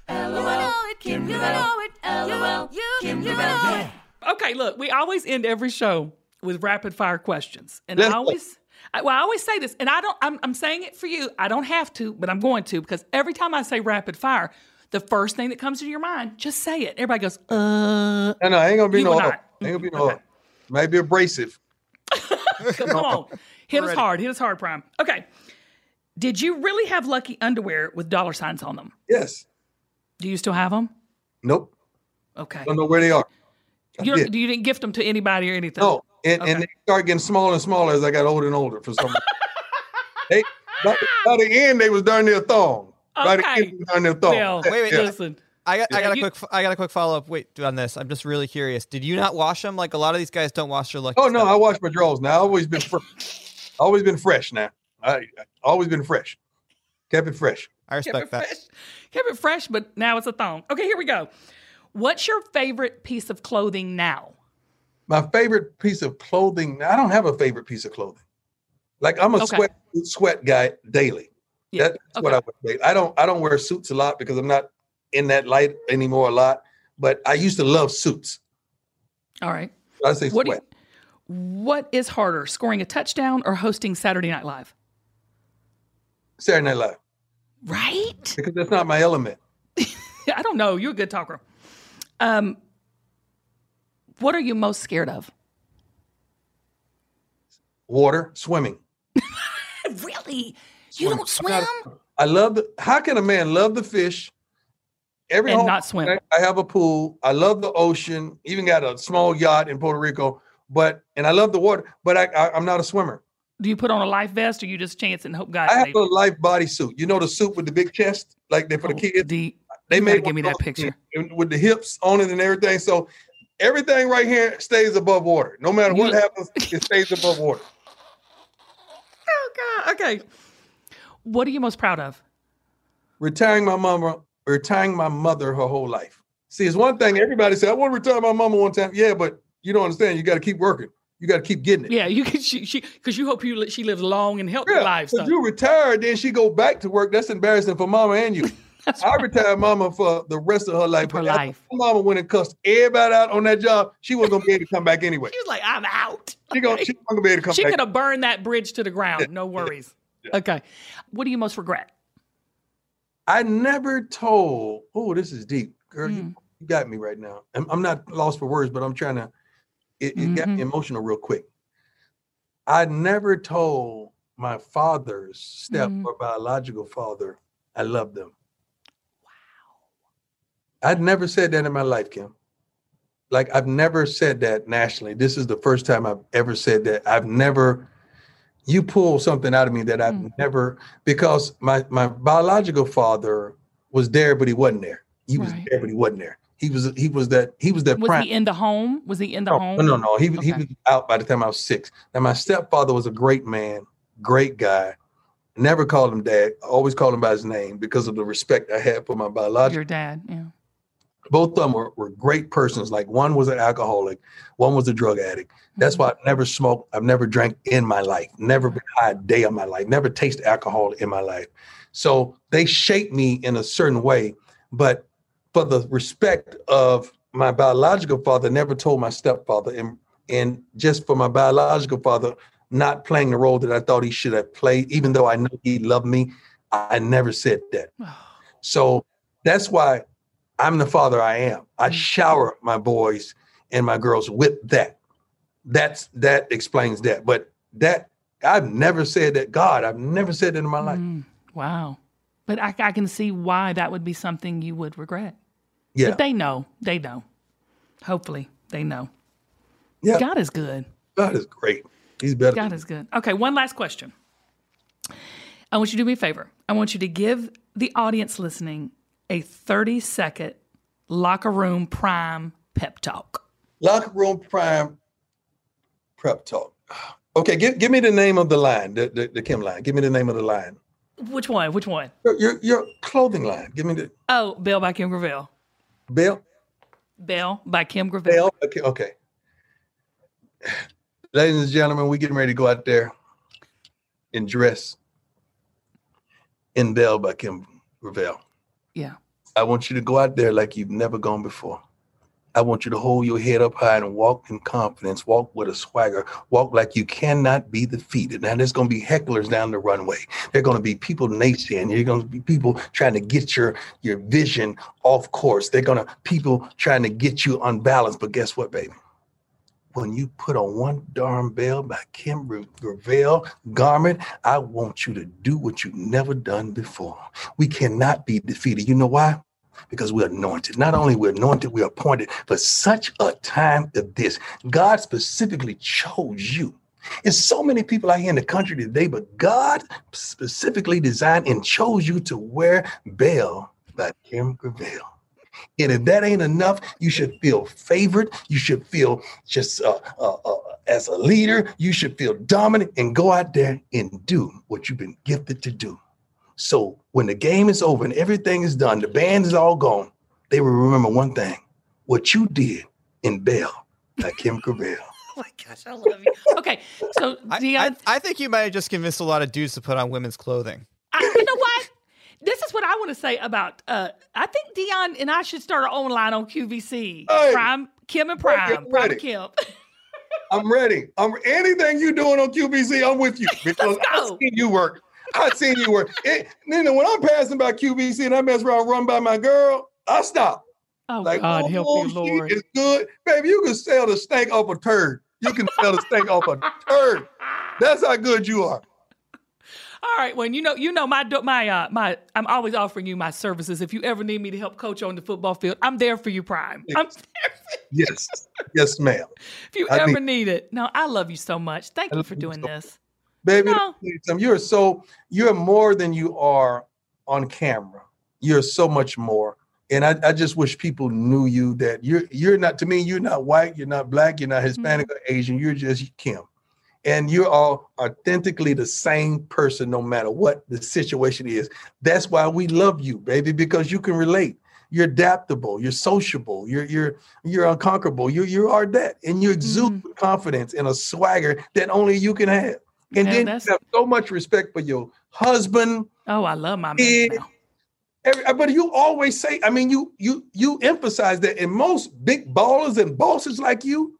LOL, Kim, you know it. LOL, Kim, you know it. Okay, look, we always end every show with rapid fire questions. And Let's I go. always I, well, I always say this, and I don't I'm I'm saying it for you. I don't have to, but I'm going to because every time I say rapid fire, the first thing that comes to your mind, just say it. Everybody goes, uh No, no, ain't gonna be You no will up. Ain't gonna be no Okay. up. Might be abrasive. Come on. Hit us hard. Hit us hard, Prime. Okay. Did you really have lucky underwear with dollar signs on them? Yes. Do you still have them? Nope. Okay. I don't know where they are. You, did. don't, you didn't gift them to anybody or anything? No, and, Okay. and they start getting smaller and smaller as I got older and older for some reason. they, by, by the end, they was darn near thong. By the end, they was darn near thong. Well, Wait, wait, Yeah. listen. I got, I got you- a quick, I got a quick follow up. Wait, on this, I'm just really curious. Did you not wash them? Like a lot of these guys don't wash their oh, lucky. Oh no, stuff. I wash my drawers now. I always been fresh. always been fresh now. I, I always been fresh. Kept it fresh. I Kept respect it that. fresh. Kept it fresh, but now it's a thong. Okay, here we go. What's your favorite piece of clothing now? My favorite piece of clothing. I don't have a favorite piece of clothing. Like I'm a Okay. sweat sweat guy daily. Yeah. That's what. I would say. I don't I don't wear suits a lot because I'm not in that light anymore a lot. But I used to love suits. All right. I say what sweat. You, what is harder, scoring a touchdown or hosting Saturday Night Live? Saturday Night Live Right? because that's not my element. I don't know. You're a good talker. Um, what are you most scared of? Water, swimming. Really? You don't swim? I love the. How can a man love the fish? Every And not swim. I have a pool. I love the ocean. Even got a small yacht in Puerto Rico. But and I love the water. But I, I I'm not a swimmer. Do you put on a life vest or you just chance and hope God I have saves a life body suit. You know the suit with the big chest, like they for the Oh, kids. the- They made give me that picture. with the hips on it and everything. So Everything right here stays above water. No matter what happens, it stays above water. Oh God. Okay. What are you most proud of? Retiring my mama, retiring my mother her whole life. See, it's one thing everybody said, I want to retire my mama one time. Yeah, but you don't understand. You got to keep working. You got to keep getting it. Yeah, you can. She, she, because you hope you she lives long and healthy Yeah. If So. you retire, then she go back to work. That's embarrassing for mama and you. I retired mama for the rest of her life. Her life. Mama went and cussed everybody out on that job. She wasn't gonna be able to come back anyway. She was like, "I'm out." She gonna she wasn't gonna be able to come She back. could have burned that bridge to the ground. No worries. Okay. What do you most regret? I never told. Oh, this is deep, girl. Mm. You, you got me right now. I'm, I'm not lost for words, but I'm trying to. It, it got Mm-hmm. me emotional real quick. I never told my father's step Mm. or biological father I love them. Wow. I'd never said that in my life, Kim. Like I've never said that nationally. This is the first time I've ever said that. I've never. You pull something out of me that I've Mm. never because my my biological father was there, but he wasn't there. He was Right. there, but he wasn't there. He was he was that he was that Was prime. he in the home? Was he in the no, home? no, no, no. He was he was out by the time I was six. Now my stepfather was a great man, great guy. Never called him dad. Always called him by his name because of the respect I had for my biological Your dad. Yeah. Both of them were, were great persons. Like one was an alcoholic, one was a drug addict. That's Mm-hmm. why I've never smoked, I've never drank in my life, never been high a day of my life, never tasted alcohol in my life. So they shaped me in a certain way. But for the respect of my biological father, never told my stepfather, and and just for my biological father not playing the role that I thought he should have played, even though I know he loved me, I never said that. So that's why I'm the father I am. I Mm. shower my boys and my girls with that. That's that explains that. But that I've never said that. God, I've never said that in my life. Mm, wow. But I, I can see why that would be something you would regret. Yeah, But they know. They know. Hopefully, they know. yeah. God is good. God is great. He's better. God is good. Okay, one last question. I want you to do me a favor. I want you to give the audience listening a 30 second locker room prime pep talk. Locker room prime prep talk. Okay, give, give me the name of the line, the, the, the Kim line. Give me the name of the line. Which one? Which one? Your, your, your clothing line. Give me the Oh, Belle by Kim Gravel. Belle? Belle by Kim Gravel. Belle. Okay, okay. Ladies and gentlemen, we're getting ready to go out there and dress in Belle by Kim Gravel. Yeah. I want you to go out there like you've never gone before. I want you to hold your head up high and walk in confidence, walk with a swagger, walk like you cannot be defeated. Now, there's going to be hecklers down the runway. There are going to be people naysaying. There are going to be people trying to get your, your vision off course. They're going to people trying to get you unbalanced. But guess what, baby? When you put on one darn Belle by Kim Gravel garment, I want you to do what you've never done before. We cannot be defeated. You know why? because we're anointed. Not only we're anointed, we're appointed for such a time as this. God specifically chose you. There's so many people out here in the country today, but God specifically designed and chose you to wear Belle by Kim Gravel. And if that ain't enough, you should feel favored. You should feel just uh, uh, uh, as a leader, you should feel dominant and go out there and do what you've been gifted to do. So when the game is over and everything is done, the band is all gone, they will remember one thing what you did in Belle, like Kim Gravel. Oh my gosh, I love you. Okay, so I, Deion, I, I think you might have just convinced a lot of dudes to put on women's clothing. I, you know what? This is what I want to say about. Uh, I think Deion and I should start our own line on QVC. Hey. Prime Kim and Prime. Prime Kim. I'm ready. I'm anything you doing on QVC, I'm with you because I've seen you work. I've seen you work. It, Nina, when I'm passing by QVC and I mess around, run by my girl, I stop. Oh Like, God, oh, help me, she Lord. It's good, baby. You can sell the steak off a turd. You can sell the steak off a turd. That's how good you are. All right, well, you know, you know, my my uh my, I'm always offering you my services. If you ever need me to help coach on the football field, I'm there for you, Prime. I'm there for Yes, yes, ma'am. if you I ever need- need it. No, I love you so much. Thank I you for doing so this. Baby, No. let me tell you something. you're so you're more than you are on camera. You're so much more. And I, I just wish people knew you that you're you're not to me, you're not white, you're not black, you're not Hispanic mm-hmm. or Asian, you're just Kim. And you're all authentically the same person no matter what the situation is. That's why we love you, baby, because you can relate. You're adaptable, you're sociable, you're you're you're unconquerable. You you are that. And you exude mm-hmm. confidence and a swagger that only you can have. And yeah, then you have so much respect for your husband. Oh, I love my man. Every, uh, but you always say, I mean, you you you emphasize that in most big ballers and bosses like you,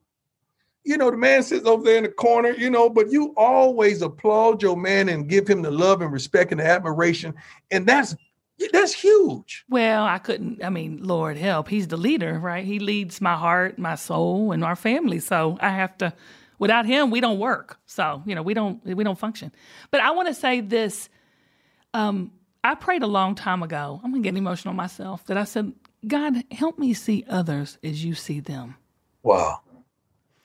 you know, the man sits over there in the corner, you know, but you always applaud your man and give him the love and respect and the admiration. And that's that's huge. Well, I couldn't, I mean, Lord help, he's the leader, right? He leads my heart, my soul, and our family. So I have to without him, we don't work. So, you know, we don't we don't function. But I want to say this. Um, I prayed a long time ago. I'm gonna get emotional myself. That I said, God, help me see others as you see them. Wow,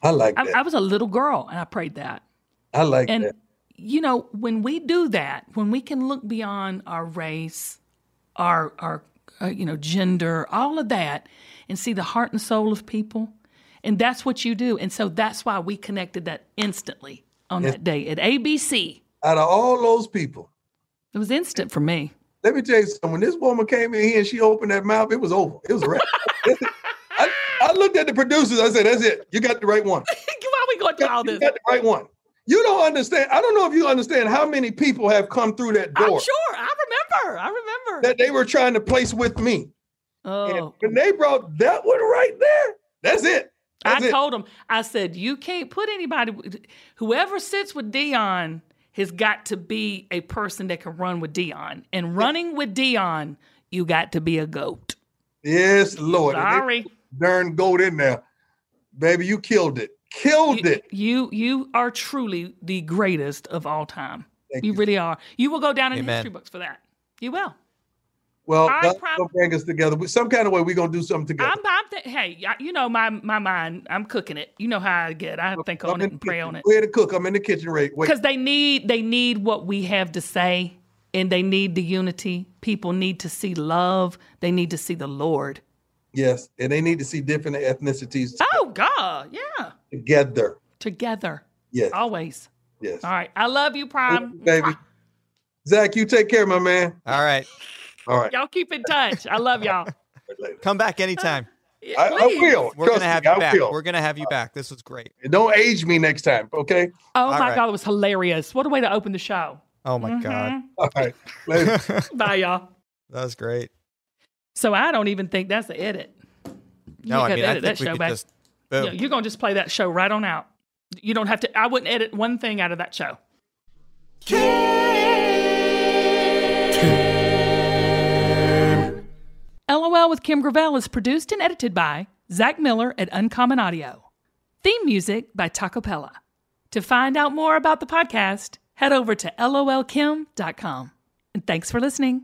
I like that. I, I was a little girl, and I prayed that. I like and, that. You know, when we do that, when we can look beyond our race, our our uh, you know gender, all of that, and see the heart and soul of people, and that's what you do. And so that's why we connected that instantly on that day at ABC. Out of all those people, it was instant for me. Let me tell you something. When this woman came in here and she opened that mouth, it was over. It was a wrap. Looked at the producers. I said, "That's it. You got the right one." Why are we going through all this? You got the right one. You don't understand. I don't know if you understand how many people have come through that door. I'm sure. I remember. I remember that they were trying to place with me. Oh, and when they brought that one right there, that's it. That's I it. told them. I said, "You can't put anybody. Whoever sits with Deion." has got to be a person that can run with Deion. And running with Deion, you got to be a goat. Yes, Lord. Sorry. Darn goat in there. Baby, you killed it. Killed you, it. You you are truly the greatest of all time. You, you, really are. You will go down in Amen. history books for that. You will. Well, God's gonna bring us together. Some kind of way we're gonna do something together. I'm, I'm th- hey, you know my my mind. I'm cooking it. You know how I get. I think I'm on it and pray on it. Go ahead and cook. I'm in the kitchen, right? Because they need they need what we have to say, and they need the unity. People need to see love. They need to see the Lord. Yes, and they need to see different ethnicities. Oh God, yeah. Together. Together. Yes. Always. Yes. All right. I love you, Prime. baby. Zac, you take care, my man. All right. All right. Y'all keep in touch. I love y'all. Come back anytime. Yeah, I, I, will. We're Trust gonna have me, you back. Will. We're gonna have you back. This was great. Don't age me next time, okay? Oh All my right. god, it was hilarious. What a way to open the show. Oh my mm-hmm. god. All right. Later. Bye, y'all. That was great. So I don't even think that's an edit. You no, I mean, I think we could back. just. You oh. you're gonna just play that show right on out. You don't have to. I wouldn't edit one thing out of that show. LOL with Kim Gravel is produced and edited by Zac Miller at Uncommon Audio. Theme music by Tacoppella. To find out more about the podcast, head over to lolkim.com. And thanks for listening.